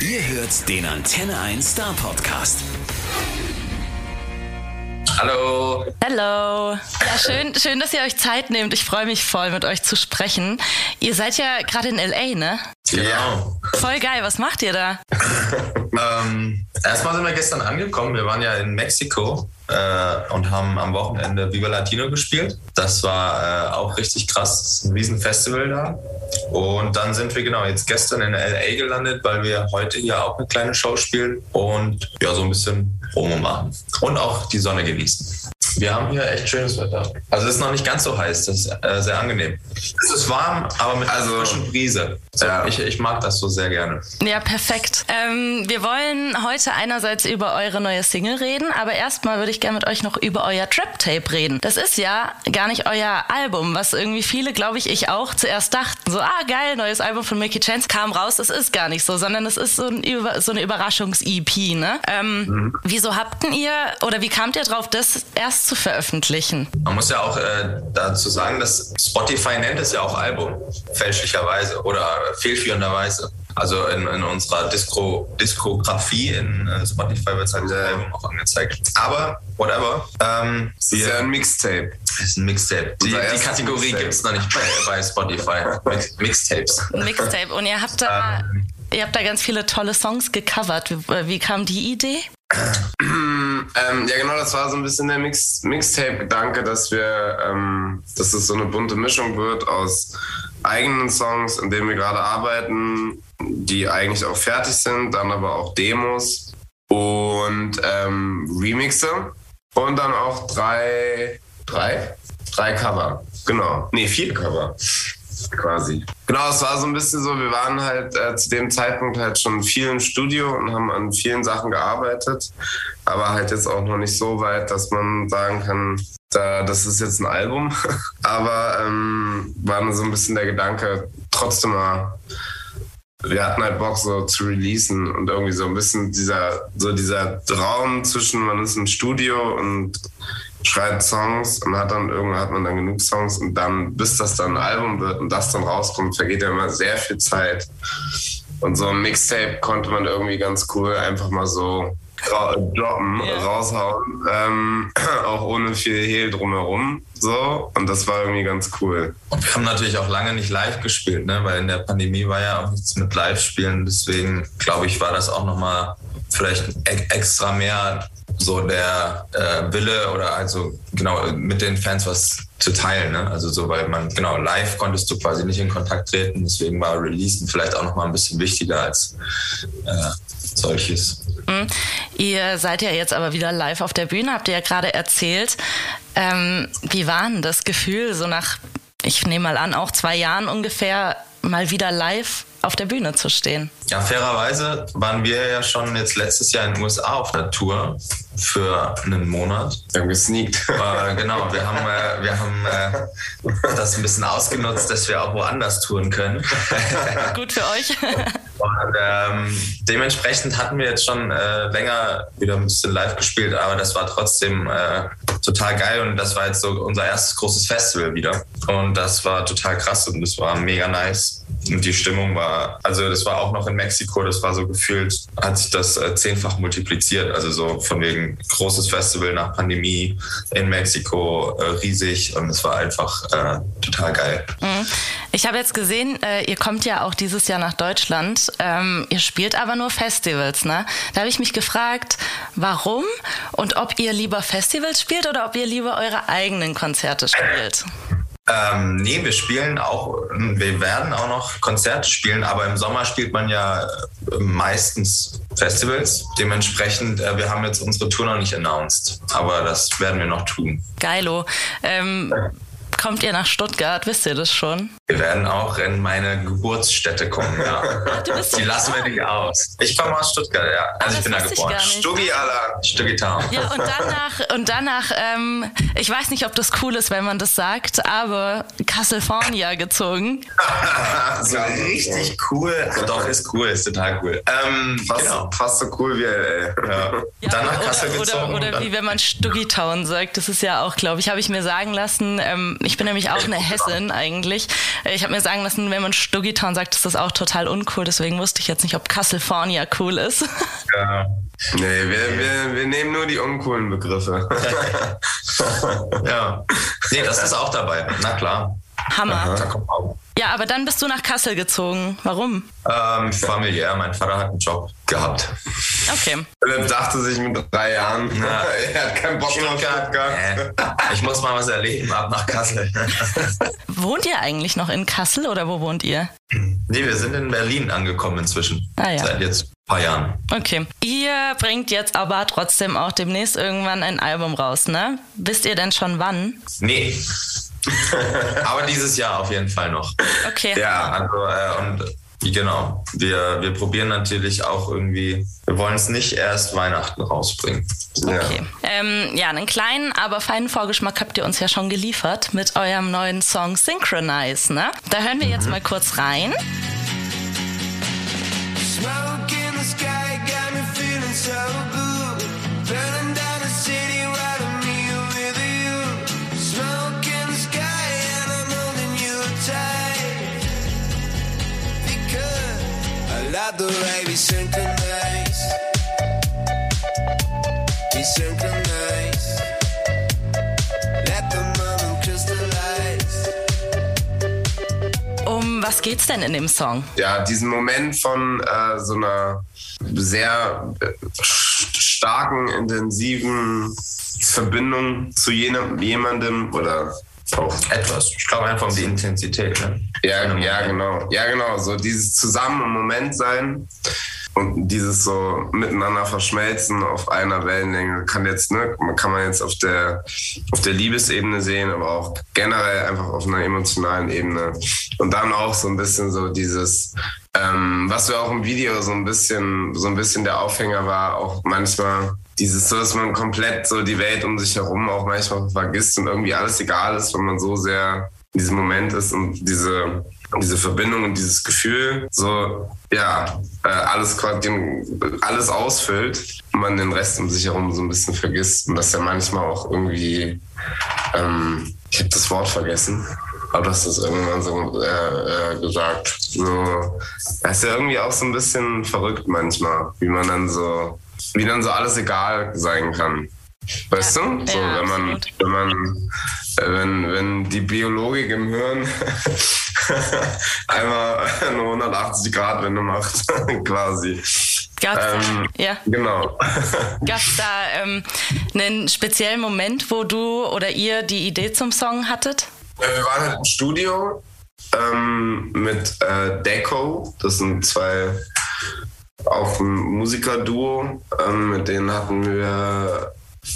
Ihr hört den Antenne 1 Star Podcast. Hallo. Hallo. Ja, schön, schön, dass ihr euch Zeit nehmt. Ich freue mich voll, mit euch zu sprechen. Ihr seid ja gerade in LA, ne? Genau. Voll geil. Was macht ihr da? ähm, erstmal sind wir gestern angekommen. Wir waren ja in Mexiko äh, und haben am Wochenende Viva Latino gespielt. Das war äh, auch richtig krass. Das ist ein Riesenfestival da. Und dann sind wir genau jetzt gestern in LA gelandet, weil wir heute hier auch eine kleine Show spielen und ja, so ein bisschen Promo machen. Und auch die Sonne genießen. Wir haben hier echt schönes Wetter. Also es ist noch nicht ganz so heiß, das ist äh, sehr angenehm. Es ist warm, aber mit also, einer frischen Brise. So, ja. ich, ich mag das so sehr gerne. Ja, perfekt. Ähm, wir wollen heute einerseits über eure neue Single reden, aber erstmal würde ich gerne mit euch noch über euer Trap-Tape reden. Das ist ja gar nicht euer Album, was irgendwie viele, glaube ich, ich auch zuerst dachten, so, ah geil, neues Album von Mickey Chance kam raus. Es ist gar nicht so, sondern es ist so, ein, so eine Überraschungs-EP. Ne? Ähm, mhm. Wieso habt ihr oder wie kamt ihr drauf, das erst zu veröffentlichen. Man muss ja auch äh, dazu sagen, dass Spotify nennt es ja auch Album, fälschlicherweise oder fehlführenderweise. Also in, in unserer Disco, Diskografie in äh, Spotify wird es halt Album auch angezeigt. Aber whatever. Ähm, das ist ja ein Mixtape. Das ist ein Mixtape. Die, die Kategorie gibt es noch nicht bei, bei Spotify. Mixtapes. Mixtape. Und ihr habt da, ähm, ihr habt da ganz viele tolle Songs gecovert. Wie, wie kam die Idee? Ähm, ja, genau, das war so ein bisschen der Mix Mixtape-Gedanke, dass wir, ähm, dass es so eine bunte Mischung wird aus eigenen Songs, in denen wir gerade arbeiten, die eigentlich auch fertig sind, dann aber auch Demos und ähm, Remixe und dann auch drei, drei, drei Cover. Genau, nee, vier Cover quasi. Genau, es war so ein bisschen so, wir waren halt äh, zu dem Zeitpunkt halt schon viel im Studio und haben an vielen Sachen gearbeitet, aber halt jetzt auch noch nicht so weit, dass man sagen kann, da, das ist jetzt ein Album. aber ähm, war so ein bisschen der Gedanke, trotzdem mal wir hatten halt Bock so zu releasen und irgendwie so ein bisschen dieser so dieser Traum zwischen man ist im Studio und schreibt Songs und hat dann irgendwann hat man dann genug Songs und dann, bis das dann ein Album wird und das dann rauskommt, vergeht ja immer sehr viel Zeit. Und so ein Mixtape konnte man irgendwie ganz cool einfach mal so droppen, yeah. raushauen, ähm, auch ohne viel Hehl drumherum. So, und das war irgendwie ganz cool. Und wir haben natürlich auch lange nicht live gespielt, ne? weil in der Pandemie war ja auch nichts mit Live-Spielen. Deswegen glaube ich, war das auch nochmal vielleicht extra mehr so der äh, Wille oder also genau mit den Fans was zu teilen. Ne? Also so, weil man, genau, live konntest du quasi nicht in Kontakt treten, deswegen war Releasen vielleicht auch nochmal ein bisschen wichtiger als äh, solches. Mhm. Ihr seid ja jetzt aber wieder live auf der Bühne, habt ihr ja gerade erzählt. Ähm, wie war denn das Gefühl, so nach, ich nehme mal an, auch zwei Jahren ungefähr, mal wieder live auf der Bühne zu stehen? Ja, fairerweise waren wir ja schon jetzt letztes Jahr in den USA auf der Tour für einen Monat. Wir haben gesneakt. Äh, genau, wir haben, äh, wir haben äh, das ein bisschen ausgenutzt, dass wir auch woanders touren können. Gut für euch. Und, ähm, dementsprechend hatten wir jetzt schon äh, länger wieder ein bisschen live gespielt, aber das war trotzdem äh, total geil und das war jetzt so unser erstes großes Festival wieder. Und das war total krass und das war mega nice. Und die Stimmung war, also das war auch noch in Mexiko, das war so gefühlt, hat sich das äh, zehnfach multipliziert. Also so von wegen großes Festival nach Pandemie in Mexiko, äh, riesig und es war einfach äh, total geil. Mhm. Ich habe jetzt gesehen, äh, ihr kommt ja auch dieses Jahr nach Deutschland. Ähm, ihr spielt aber nur Festivals, ne? Da habe ich mich gefragt, warum und ob ihr lieber Festivals spielt oder ob ihr lieber eure eigenen Konzerte spielt. Ähm, nee, wir spielen auch, wir werden auch noch Konzerte spielen, aber im Sommer spielt man ja äh, meistens Festivals. Dementsprechend, äh, wir haben jetzt unsere Tour noch nicht announced, aber das werden wir noch tun. Geilo. Ähm, kommt ihr nach Stuttgart? Wisst ihr das schon? Wir werden auch in meine Geburtsstätte kommen, ja. Die lassen wir nicht aus. Ich komme aus Stuttgart, ja. Also ich bin da geboren. Stuggi Alla, Stuggi Town. Ja, und danach, und danach ähm, ich weiß nicht, ob das cool ist, wenn man das sagt, aber California gezogen. so richtig cool. Ach, doch, ist cool, ist total cool. Ähm, fast, genau. fast so cool wie LA. Ja. Ja, danach Kassel gezogen. Oder, oder wie wenn man Stuggi Town sagt, das ist ja auch, glaube ich, habe ich mir sagen lassen, ähm, Ich bin nämlich auch eine Hessin eigentlich. Ich habe mir sagen lassen, wenn man Stuggytown sagt, ist das auch total uncool. Deswegen wusste ich jetzt nicht, ob California cool ist. Ja. Nee, wir, wir, wir nehmen nur die uncoolen Begriffe. ja. Nee, das ist auch dabei. Na klar. Hammer. Da kommt auch. Ja, aber dann bist du nach Kassel gezogen. Warum? Ähm, familiär, mein Vater hat einen Job gehabt. Okay. Philipp dachte sich mit drei Jahren, Ja. er hat keinen Bock mehr auf Stuttgart. Ich muss mal was erleben, ab nach Kassel. Wohnt ihr eigentlich noch in Kassel oder wo wohnt ihr? nee, wir sind in Berlin angekommen inzwischen. Ah, ja. Seit jetzt ein paar Jahren. Okay. Ihr bringt jetzt aber trotzdem auch demnächst irgendwann ein Album raus, ne? Wisst ihr denn schon wann? Nee. Aber dieses Jahr auf jeden Fall noch. Okay. Ja, Also, äh, und genau, wir, wir probieren natürlich auch irgendwie, wir wollen es nicht erst Weihnachten rausbringen. Okay. Ähm, ja, einen kleinen, aber feinen Vorgeschmack habt ihr uns ja schon geliefert mit eurem neuen Song Synchronize, ne? Da hören wir jetzt mal kurz rein. Smoke the way we synchronize. We synchronize. Let the moment crystallize. Um was geht's denn in dem Song? ja, diesen Moment von äh, so einer sehr äh, st- starken, intensiven Verbindung zu jenem, jemandem oder auch Etwas. Ich glaube einfach um die Intensität. Ne? Ja, ja, genau. Ja, genau. So dieses zusammen im Moment sein und dieses so miteinander verschmelzen auf einer Wellenlänge kann jetzt, ne, man kann man jetzt auf der, auf der Liebesebene sehen, aber auch generell einfach auf einer emotionalen Ebene. Und dann auch so ein bisschen so dieses, ähm, was wir auch im Video so ein bisschen, so ein bisschen der Aufhänger war, auch manchmal dieses so, dass man komplett so die Welt um sich herum auch manchmal vergisst und irgendwie alles egal ist, wenn man so sehr in diesem Moment ist und diese, diese Verbindung und dieses Gefühl so, ja, äh, alles quasi, alles ausfüllt und man den Rest um sich herum so ein bisschen vergisst und das ja manchmal auch irgendwie, ähm, ich habe das Wort vergessen, aber das irgendwann so äh, äh, gesagt. So, das ist ja irgendwie auch so ein bisschen verrückt manchmal, wie man dann so, wie dann so alles egal sein kann. Weißt Ja. du? So, Ja, wenn man, absolut. wenn man, äh, wenn, wenn die Biologik im Hirn einmal eine 180 Grad Wende macht, quasi. Gab's Ähm, ja, Genau. gab's da ähm, einen speziellen Moment, wo du oder ihr die Idee zum Song hattet? Wir waren halt im Studio ähm, mit äh, Deco. Das sind zwei auch ein Musikerduo. Ähm, mit denen hatten wir,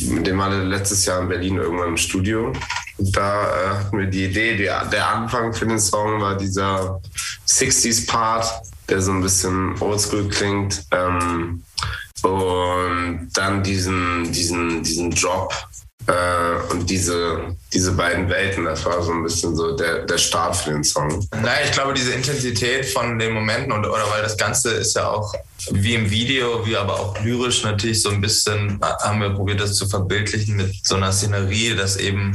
mit dem waren letztes Jahr in Berlin irgendwann im Studio. Da äh, hatten wir die Idee, der, der Anfang für den Song war dieser 60s-Part, der so ein bisschen oldschool klingt. Ähm, und dann diesen, diesen, diesen Drop äh, und diese, diese beiden Welten, das war so ein bisschen so der, der Start für den Song. Naja, ich glaube, diese Intensität von den Momenten und oder weil das Ganze ist ja auch wie im Video, wie aber auch lyrisch natürlich so ein bisschen, haben wir probiert, das zu verbildlichen mit so einer Szenerie, das eben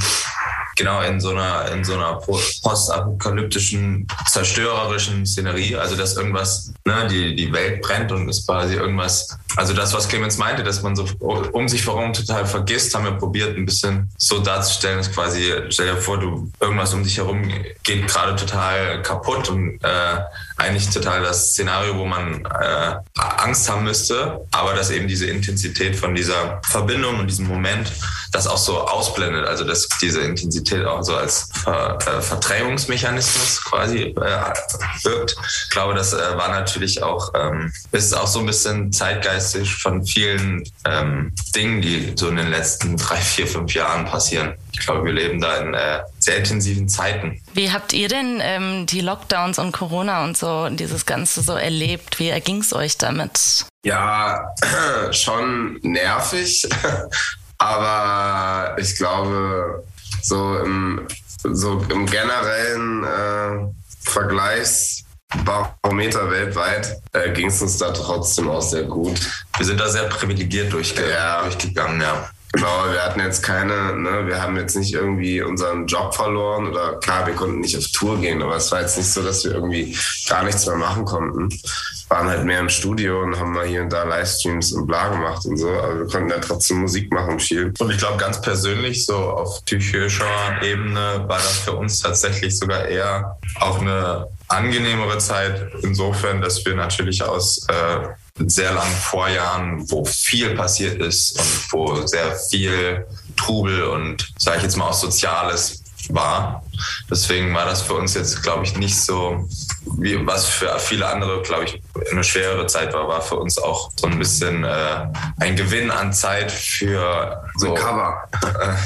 genau in so einer, in so einer po- postapokalyptischen, zerstörerischen Szenerie, also dass irgendwas, ne, die, die Welt brennt und ist quasi irgendwas, also das, was Clemens meinte, dass man so um sich herum total vergisst, haben wir probiert, ein bisschen so darzustellen, dass quasi, stell dir vor, du, irgendwas um dich herum geht gerade total kaputt und äh, eigentlich total das Szenario, wo man äh, Angst haben müsste, aber dass eben diese Intensität von dieser Verbindung und diesem Moment das auch so ausblendet, also dass diese Intensität auch so als Ver äh, Verdrängungsmechanismus quasi äh, wirkt. Ich glaube, das äh, war natürlich auch, ähm, ist auch so ein bisschen zeitgeistig von vielen ähm, Dingen, die so in den letzten drei, vier, fünf Jahren passieren. Ich glaube, wir leben da in äh, sehr intensiven Zeiten. Wie habt ihr denn ähm, die Lockdowns und Corona und so dieses Ganze so erlebt? Wie erging es euch damit? Ja, schon nervig, aber ich glaube, so im, so im generellen äh, Vergleichsbarometer weltweit äh, ging es uns da trotzdem auch sehr gut. Wir sind da sehr privilegiert durchge Ja. durchgegangen, ja. Genau, wir hatten jetzt keine, ne, wir haben jetzt nicht irgendwie unseren Job verloren oder klar, wir konnten nicht auf Tour gehen, aber es war jetzt nicht so, dass wir irgendwie gar nichts mehr machen konnten. Waren halt mehr im Studio und haben mal hier und da Livestreams und bla gemacht und so, aber wir konnten ja trotzdem Musik machen viel. Und ich glaube, ganz persönlich, so auf psychischer Ebene, war das für uns tatsächlich sogar eher auch eine angenehmere Zeit, insofern, dass wir natürlich aus äh, sehr langen Vorjahren, wo viel passiert ist und wo sehr viel Trubel und, sage ich jetzt mal, auch Soziales war. Deswegen war das für uns jetzt, glaube ich, nicht so, wie was für viele andere, glaube ich, eine schwerere Zeit war, war für uns auch so ein bisschen äh, ein Gewinn an Zeit für so Cover.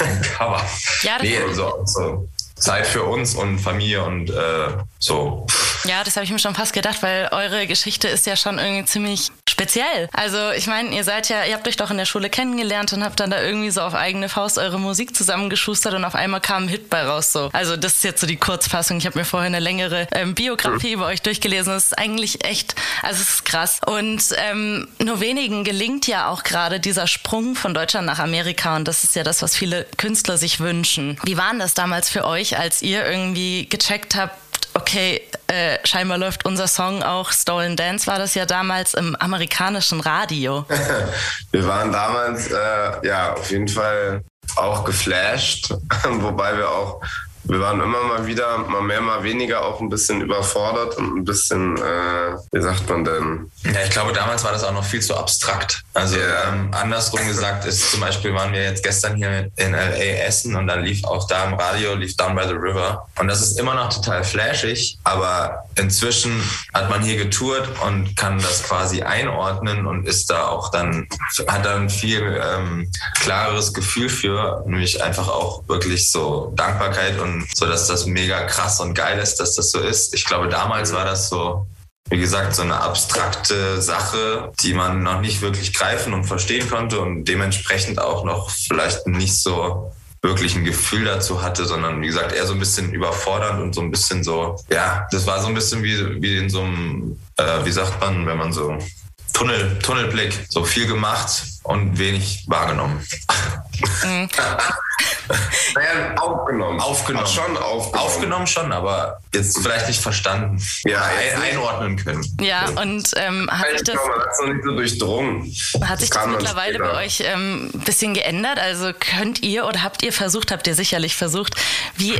ein Cover. Ja, das- nee, so, so Zeit für uns und Familie und äh, so. Ja, das habe ich mir schon fast gedacht, weil eure Geschichte ist ja schon irgendwie ziemlich speziell. Also ich meine, ihr seid ja, ihr habt euch doch in der Schule kennengelernt und habt dann da irgendwie so auf eigene Faust eure Musik zusammengeschustert und auf einmal kam ein Hit bei raus. So. Also das ist jetzt so die Kurzfassung. Ich habe mir vorher eine längere ähm, Biografie über euch durchgelesen. Das ist eigentlich echt, also es ist krass. Und ähm, nur wenigen gelingt ja auch gerade dieser Sprung von Deutschland nach Amerika und das ist ja das, was viele Künstler sich wünschen. Wie war das damals für euch, als ihr irgendwie gecheckt habt, okay, äh, scheinbar läuft unser Song auch Stolen Dance, war das ja damals im amerikanischen Radio. Wir waren damals äh, ja auf jeden Fall auch geflasht, wobei wir auch, wir waren immer mal wieder, mal mehr, mal weniger auch ein bisschen überfordert und ein bisschen, äh, wie sagt man denn? Ja, ich glaube, damals war das auch noch viel zu abstrakt. Also Ja. ähm, andersrum gesagt ist zum Beispiel waren wir jetzt gestern hier in LA essen und dann lief auch da im Radio, lief Down by the River. Und das ist immer noch total flashig, aber inzwischen hat man hier getourt und kann das quasi einordnen und ist da auch dann, hat da ein viel ähm, klareres Gefühl für, nämlich einfach auch wirklich so Dankbarkeit und so, dass das mega krass und geil ist, dass das so ist. Ich glaube, damals war das so, wie gesagt, so eine abstrakte Sache, die man noch nicht wirklich greifen und verstehen konnte und dementsprechend auch noch vielleicht nicht so wirklich ein Gefühl dazu hatte, sondern wie gesagt, eher so ein bisschen überfordernd und so ein bisschen so, ja, das war so ein bisschen wie, wie in so einem, äh, wie sagt man, wenn man so Tunnel, Tunnelblick, so viel gemacht und wenig wahrgenommen. Naja, aufgenommen. Aufgenommen. Ach, schon aufgenommen. Aufgenommen schon, aber jetzt vielleicht nicht verstanden. Ja, ein, einordnen können. Ja, und ähm, hat sich Ich das, glaube, man hat es noch nicht so durchdrungen. hat sich das dann mittlerweile später. bei euch ähm, ein bisschen geändert? Also könnt ihr oder habt ihr versucht, habt ihr sicherlich versucht, wie,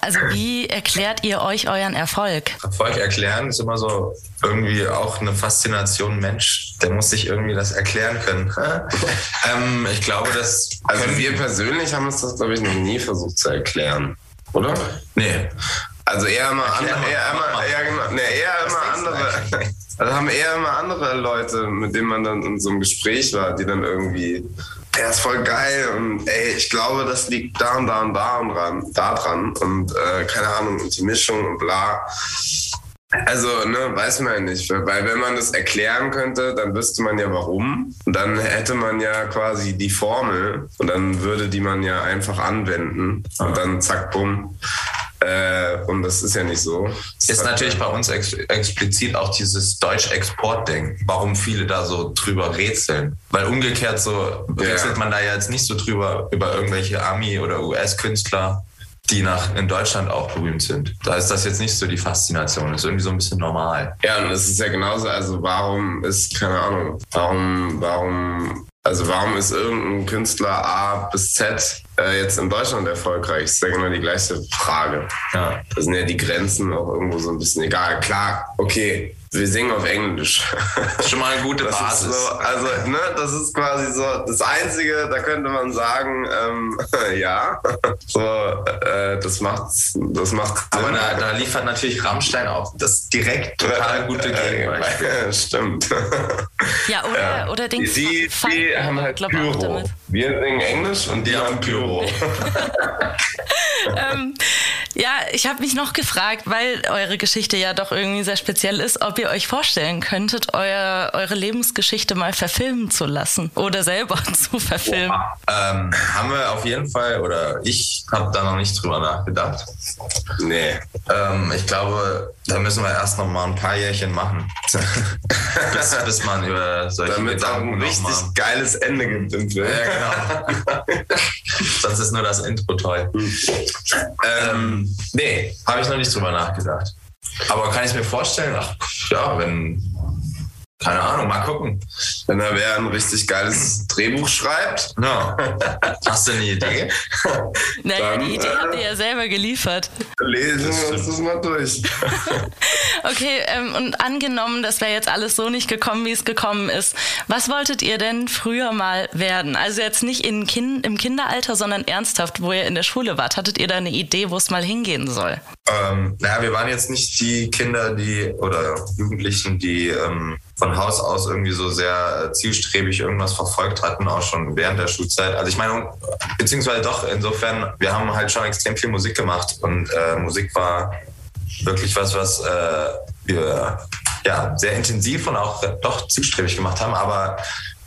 also wie erklärt ihr euch euren Erfolg? Erfolg erklären ist immer so irgendwie auch eine Faszination Mensch. Der muss sich irgendwie das erklären können. ähm, ich glaube, das Also können wir persönlich haben uns das, glaube ich, noch nie versucht zu erklären. Oder? Nee. Also eher immer andere, eher immer, eher, genau, nee, eher immer? Also haben eher immer andere Leute, mit denen man dann in so einem Gespräch war, die dann irgendwie, der ist voll geil und ey, ich glaube, das liegt da und da und da und dran, da dran und äh, keine Ahnung, und die Mischung und bla. Also, ne, weiß man ja nicht. Weil wenn man das erklären könnte, dann wüsste man ja warum. Und dann hätte man ja quasi die Formel und dann würde die man ja einfach anwenden. Und dann zack, bumm. Äh, und das ist ja nicht so. Ist natürlich bei uns ex explizit auch dieses Deutsch-Export-Ding, warum viele da so drüber rätseln. Weil umgekehrt so rätselt man da ja jetzt nicht so drüber über irgendwelche Ami- oder US-Künstler, die nach, in Deutschland auch berühmt sind. Da ist das jetzt nicht so die Faszination, das ist irgendwie so ein bisschen normal. Ja, und es ist ja genauso, also warum ist, keine Ahnung, warum, warum, also warum ist irgendein Künstler A bis Z äh, jetzt in Deutschland erfolgreich? Das ist ja genau die gleiche Frage. Ja. Da sind ja die Grenzen auch irgendwo so ein bisschen egal. Klar, okay, wir singen auf Englisch. Schon mal eine gute Das Basis. so, also, ne, das ist quasi so das Einzige, da könnte man sagen, ähm, ja, so, äh, das macht's, das macht Aber Sinn. da, da liefert natürlich Rammstein auch das direkt total gute Gegenbeispiel. Stimmt. Ja, oder, oder den Die, die, haben halt Pyro. Wir singen Englisch und die, haben Pyro. Ähm, Ja, ich habe mich noch gefragt, weil eure Geschichte ja doch irgendwie sehr speziell ist, ob ihr euch vorstellen könntet, euer, eure Lebensgeschichte mal verfilmen zu lassen oder selber zu verfilmen. Ähm, haben wir auf jeden Fall, oder ich habe da noch nicht drüber nachgedacht. Nee. Ähm, ich glaube, da müssen wir erst noch mal ein paar Jährchen machen, bis, bis man über solche Damit es auch Gedanken ein richtig geiles Ende gibt im Film. Ja, genau. Sonst ist nur das Intro toll. Ähm, nee, habe ich noch nicht drüber nachgedacht. Aber kann ich mir vorstellen, ach ja, wenn, keine Ahnung, mal gucken. Wenn er wer ein richtig geiles Drehbuch schreibt, Ja. Hast du eine Idee? Naja, Dann, die Idee äh, habt ihr ja selber geliefert. lesen wir uns das mal durch. Okay, ähm, und angenommen, das wäre jetzt alles so nicht gekommen, wie es gekommen ist. Was wolltet ihr denn früher mal werden? Also jetzt nicht in kind, im Kinderalter, sondern ernsthaft, wo ihr in der Schule wart. Hattet ihr da eine Idee, wo es mal hingehen soll? Ähm, naja, wir waren jetzt nicht die Kinder, die oder Jugendlichen, die ähm, von Haus aus irgendwie so sehr zielstrebig irgendwas verfolgt hatten, auch schon während der Schulzeit. Also ich meine, beziehungsweise doch, insofern, wir haben halt schon extrem viel Musik gemacht und äh, Musik war wirklich was, was äh, wir ja sehr intensiv und auch doch zielstrebig gemacht haben, aber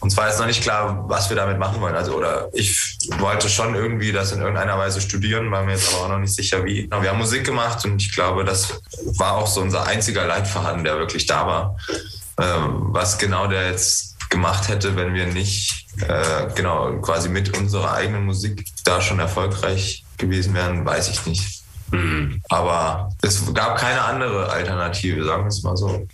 uns war jetzt noch nicht klar, was wir damit machen wollen. Also oder ich wollte schon irgendwie das in irgendeiner Weise studieren, war mir jetzt aber auch noch nicht sicher wie. Wir haben Musik gemacht und ich glaube, das war auch so unser einziger Leitfaden, der wirklich da war. Ähm, was genau der jetzt gemacht hätte, wenn wir nicht äh, genau quasi mit unserer eigenen Musik da schon erfolgreich gewesen wären, weiß ich nicht. Aber es gab keine andere Alternative, sagen wir es mal so.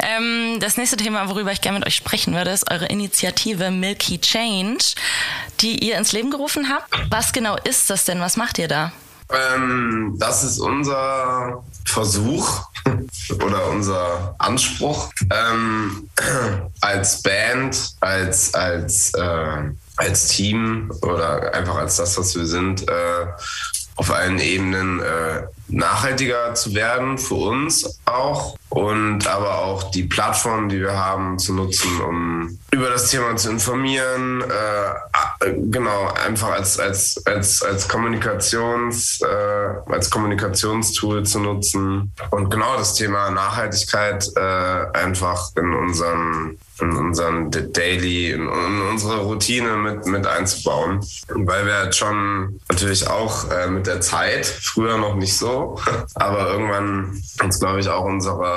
Ähm, das nächste Thema, worüber ich gerne mit euch sprechen würde, ist eure Initiative Milky Change, die ihr ins Leben gerufen habt. Was genau ist das denn? Was macht ihr da? Ähm, das ist unser Versuch oder unser Anspruch ähm, als Band, als, als, äh, als Team oder einfach als das, was wir sind, äh, auf allen Ebenen äh, nachhaltiger zu werden, für uns auch und aber auch die Plattform, die wir haben, zu nutzen, um über das Thema zu informieren, äh, äh, genau, einfach als, als, als, als Kommunikations, äh, als Kommunikationstool zu nutzen und genau das Thema Nachhaltigkeit äh, einfach in unseren in unseren Daily, in, unsere Routine mit, mit einzubauen. Weil wir halt schon natürlich auch äh, mit der Zeit, früher noch nicht so, aber irgendwann uns, glaube ich, auch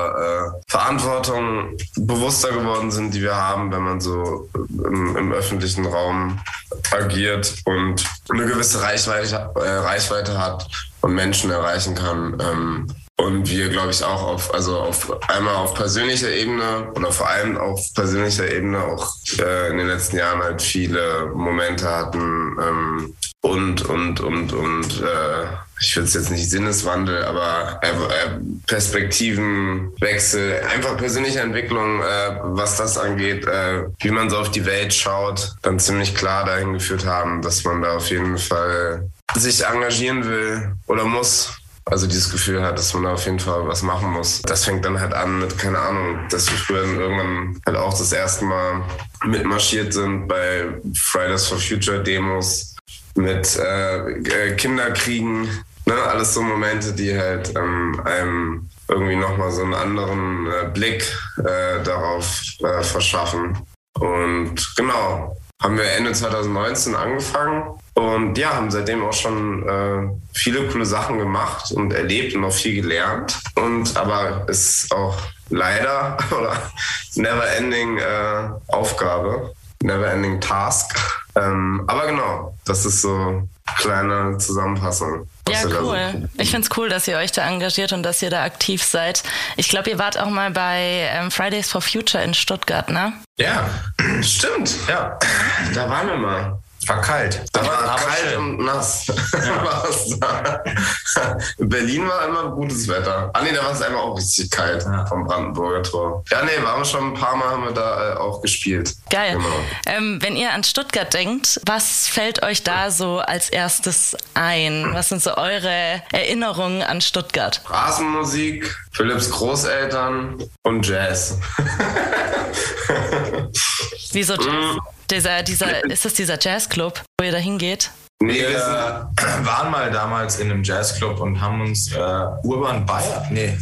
äh, Verantwortung bewusster geworden sind, die wir haben, wenn man so im, im öffentlichen Raum agiert und eine gewisse Reichweite, äh, Reichweite hat und Menschen erreichen kann. Ähm, und wir, glaube ich, auch auf, also auf einmal auf persönlicher Ebene oder vor allem auf persönlicher Ebene auch äh, in den letzten Jahren halt viele Momente hatten ähm, und, und, und, und äh, ich würde es jetzt nicht Sinneswandel, aber äh, Perspektivenwechsel, einfach persönliche Entwicklung, äh, was das angeht, äh, wie man so auf die Welt schaut, dann ziemlich klar dahin geführt haben, dass man da auf jeden Fall sich engagieren will oder muss. Also dieses Gefühl hat, dass man da auf jeden Fall was machen muss. Das fängt dann halt an mit, keine Ahnung, dass wir früher irgendwann halt auch das erste Mal mitmarschiert sind bei Fridays for Future Demos mit äh, äh, Kinderkriegen. Ne? Alles so Momente, die halt ähm, einem irgendwie nochmal so einen anderen äh, Blick äh, darauf äh, verschaffen. Und genau, haben wir Ende 2019 angefangen und ja, haben seitdem auch schon äh, viele coole Sachen gemacht und erlebt und auch viel gelernt. Und aber ist auch leider oder never ending äh, Aufgabe, never ending Task. Ähm, aber genau, das ist so kleine Zusammenfassung. Ja, cool. Ich find's cool, dass ihr euch da engagiert und dass ihr da aktiv seid. Ich glaube, ihr wart auch mal bei ähm, Fridays for Future in Stuttgart, ne? Ja, Stimmt, ja, da waren wir mal. War kalt. Da war aber kalt schön. und nass. War. In Berlin war immer gutes Wetter. Ah nee, da war es einmal auch richtig kalt Ja. vom Brandenburger Tor. Ja, nee, waren wir schon ein paar Mal haben wir da äh, auch gespielt. Geil. Genau. Ähm, wenn ihr an Stuttgart denkt, was fällt euch da so als erstes ein? Was sind so eure Erinnerungen an Stuttgart? Rasenmusik, Philipps Großeltern und Jazz. Wieso Jazz? Dieser, dieser, ist das dieser Jazzclub, wo ihr da hingeht? Nee, Wir waren mal damals in einem Jazzclub und haben uns äh, Urban Bayer, nee,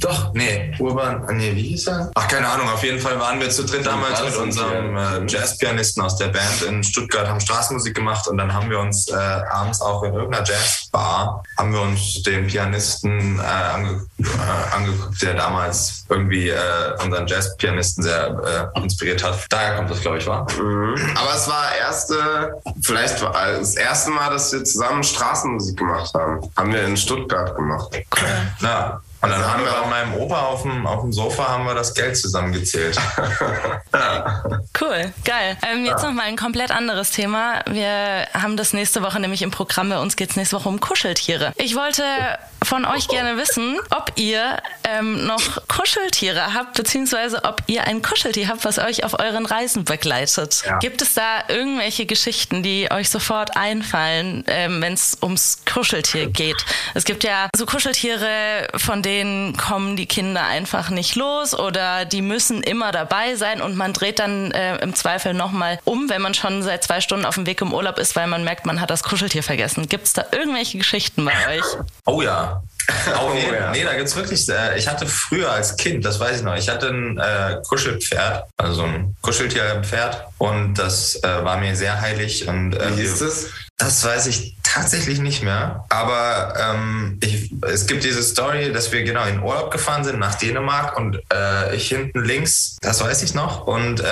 doch, nee, Urban, nee, wie hieß er? Ach, keine Ahnung, auf jeden Fall waren wir zu dritt damals mit unserem äh, Jazzpianisten aus der Band in Stuttgart, haben Straßenmusik gemacht und dann haben wir uns äh, abends auch in irgendeiner Jazzbar, haben wir uns den Pianisten äh, ange äh, angeguckt, der damals irgendwie äh, unseren Jazzpianisten sehr äh, inspiriert hat. Daher kommt das, glaube ich, war. aber es war erste, vielleicht war das erste Mal, dass wir zusammen Straßenmusik gemacht haben. Haben wir in Stuttgart gemacht. Ja. Und dann haben wir bei meinem Opa auf dem, auf dem Sofa haben wir das Geld zusammengezählt. Cool, geil. Ähm, jetzt noch mal ein komplett anderes Thema. Wir haben das nächste Woche nämlich im Programm. Bei uns geht's nächste Woche um Kuscheltiere. Ich wollte von euch gerne wissen, ob ihr ähm, noch Kuscheltiere habt, beziehungsweise ob ihr ein Kuscheltier habt, was euch auf euren Reisen begleitet. Ja. Gibt es da irgendwelche Geschichten, die euch sofort einfallen, ähm, wenn es ums Kuscheltier geht? Es gibt ja so Kuscheltiere, von denen kommen die Kinder einfach nicht los oder die müssen immer dabei sein und man dreht dann äh, im Zweifel nochmal um, wenn man schon seit zwei Stunden auf dem Weg im Urlaub ist, weil man merkt, man hat das Kuscheltier vergessen. Gibt es da irgendwelche Geschichten bei euch? Oh ja. Oh, nee, ja. nee, da gibt's wirklich. Äh, ich hatte früher als Kind, das weiß ich noch, ich hatte ein äh, Kuschelpferd, also so ein Kuscheltierpferd und das äh, war mir sehr heilig und äh, Wie hieß das? Das weiß ich tatsächlich nicht mehr. Aber ähm, ich, es gibt diese Story, dass wir genau in Urlaub gefahren sind nach Dänemark und äh, ich hinten links, das weiß ich noch, und äh,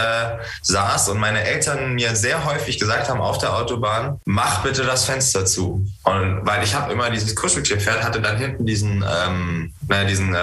saß und meine Eltern mir sehr häufig gesagt haben auf der Autobahn, mach bitte das Fenster zu. Und weil ich habe immer dieses Kuscheltierpferd hatte dann hinten diesen, ähm, naja, diesen äh,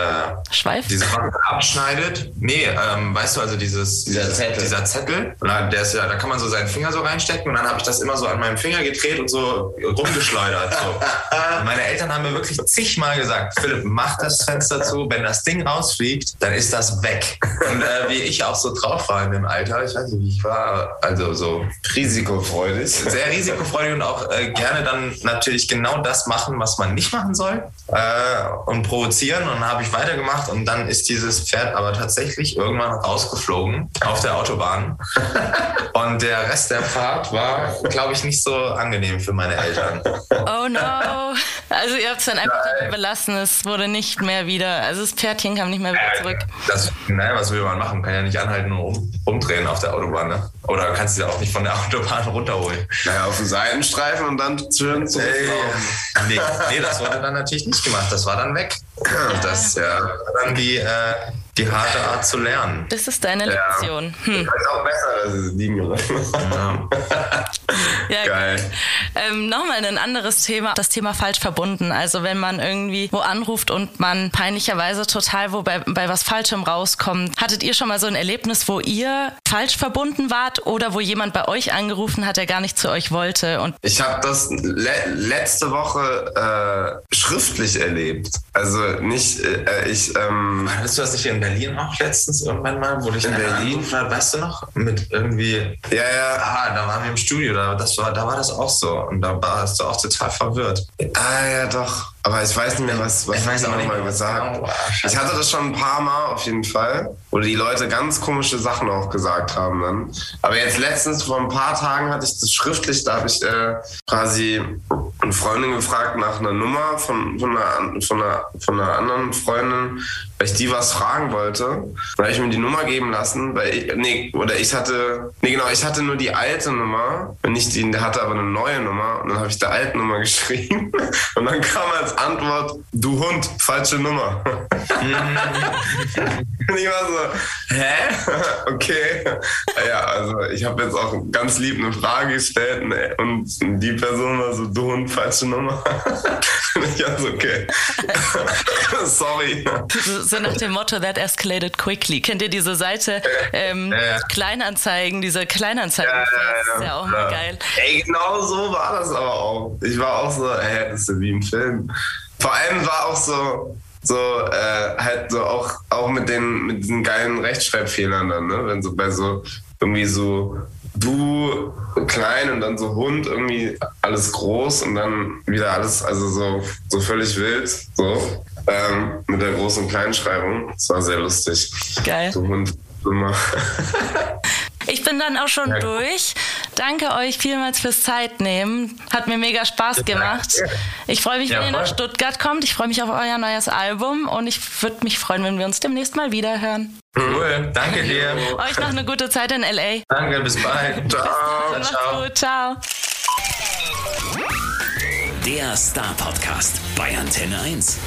Schweif? diese abschneidet. Nee, ähm, weißt du, also dieses Dieser Zettel. Dieser Zettel. Und da- der ist ja, da kann man so seinen Finger so reinstecken und dann habe ich das immer so an meinem Finger gedreht und so rumgeschleudert. So. Meine Eltern haben mir wirklich zigmal gesagt, Philipp, mach das Fenster zu, wenn das Ding rausfliegt, dann ist das weg. Und äh, wie ich auch so drauf war in dem Alter, ich weiß nicht, wie ich war, also so Risikofreudig. sehr risikofreudig und auch äh, gerne dann natürlich genau das machen, was man nicht machen soll äh, und provozieren. Und dann habe ich weitergemacht und dann ist dieses Pferd aber tatsächlich irgendwann rausgeflogen auf der Autobahn. und der Rest der Fahrt war, glaube ich, nicht so angenehm für meine Eltern. Oh no. Also ihr habt es dann einfach dabei belassen. Es wurde nicht mehr wieder, also das Pferdchen kam nicht mehr wieder zurück. Das, naja, was will man machen? Kann ja nicht anhalten und um, umdrehen auf der Autobahn. Ne? Oder kannst du ja auch nicht von der Autobahn runterholen. Naja, auf den Seitenstreifen und dann schön zu Ey, nee, nee, das wurde dann natürlich nicht gemacht. Das war dann weg. Das ja, dann die, äh, die harte Art zu lernen. Das ist deine Ja. Lektion. Hm. Ist auch besser, dass es liegen gelassen. Ja. Ja, Geil. Ähm, Nochmal ein anderes Thema, das Thema falsch verbunden. Also wenn man irgendwie wo anruft und man peinlicherweise total wo bei, bei was Falschem rauskommt. Hattet ihr schon mal so ein Erlebnis, wo ihr falsch verbunden wart oder wo jemand bei euch angerufen hat, der gar nicht zu euch wollte? Und Ich habe das le letzte Woche äh, schriftlich erlebt. Also nicht, äh, ich, ähm, Hattest du das nicht in Berlin auch letztens irgendwann mal, wo dich In Berlin? hat, weißt du noch? Mit irgendwie, ja, ja, ah, da waren wir im Studio, da, das war, da war das auch so. Und da warst du auch total verwirrt. ah, ja, doch. Aber ich weiß nicht mehr, was, was Ich weiß auch nicht mal gesagt. genau war. Ich hatte das schon ein paar Mal auf jeden Fall, wo die Leute ganz komische Sachen auch gesagt haben dann. Aber jetzt letztens vor ein paar Tagen hatte ich das schriftlich, da habe ich äh, quasi eine Freundin gefragt nach einer Nummer von, von, einer, von, einer, von einer anderen Freundin, weil ich die was fragen wollte. Da habe ich mir die Nummer geben lassen, weil ich, nee, oder ich hatte, nee genau, ich hatte nur die alte Nummer, und nicht die, der hatte aber eine neue Nummer und dann habe ich der alten Nummer geschrieben und dann kam als Antwort, du Hund, falsche Nummer. und ich war so, hä? okay. Ja, also ich habe jetzt auch ganz lieb eine Frage gestellt ne, und die Person war so, du Hund, falsche Nummer. und ich war so, okay. Sorry. so nach dem Motto, that escalated quickly. Kennt ihr diese Seite? Ähm, ja. Kleinanzeigen, diese Kleinanzeigen. Das ist ja auch mal geil. Ey, genau so war das aber auch. Ich war auch so, ey, das ist ja wie im Film. Vor allem war auch so, so äh, halt so auch, auch mit den mit diesen geilen Rechtschreibfehlern dann, ne? Wenn so bei so irgendwie so du klein und dann so Hund irgendwie alles groß und dann wieder alles, also so, so völlig wild, so ähm, mit der großen und Kleinschreibung. Das war sehr lustig. Geil. So Hund immer. Ich bin dann auch schon Ja. durch. Danke euch vielmals fürs Zeitnehmen. Hat mir mega Spaß gemacht. Ich freue mich, Ja, wenn ihr nach. Stuttgart kommt. Ich freue mich auf euer neues Album und ich würde mich freuen, wenn wir uns demnächst mal wieder hören. Cool, danke dir. Euch noch eine gute Zeit in LA. Danke, bis bald. Ciao. Macht's ciao. gut. Ciao. Der Star Podcast bei Antenne 1.